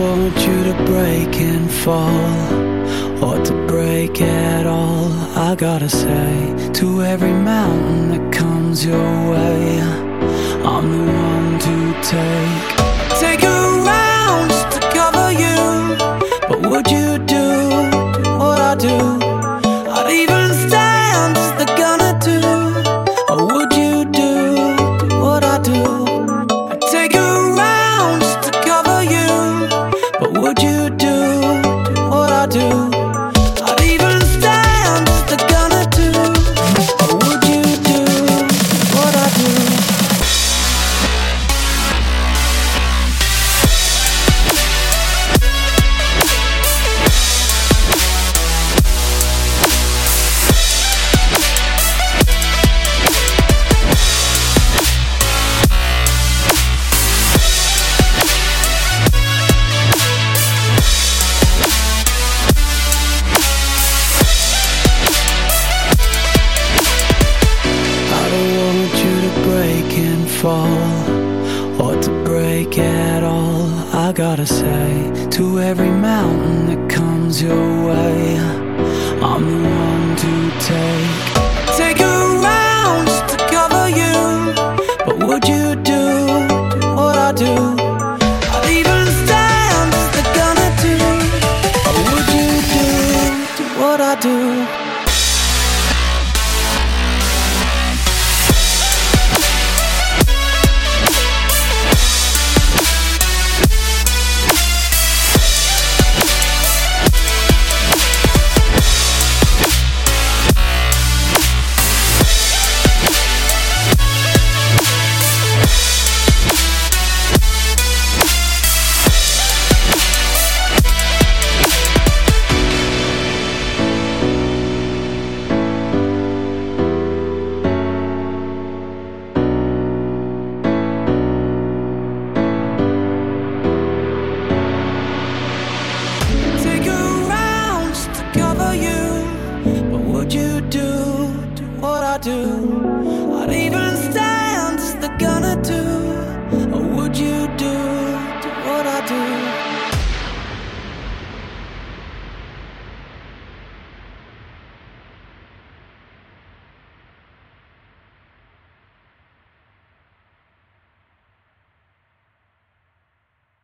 want you to break and fall, or to break at all. I gotta say, to every mountain that comes your way, I'm the one to. Take but would you do what I do? Fall, or to break at all. I gotta say, to every mountain that comes your way, I'm the one I do. I'd even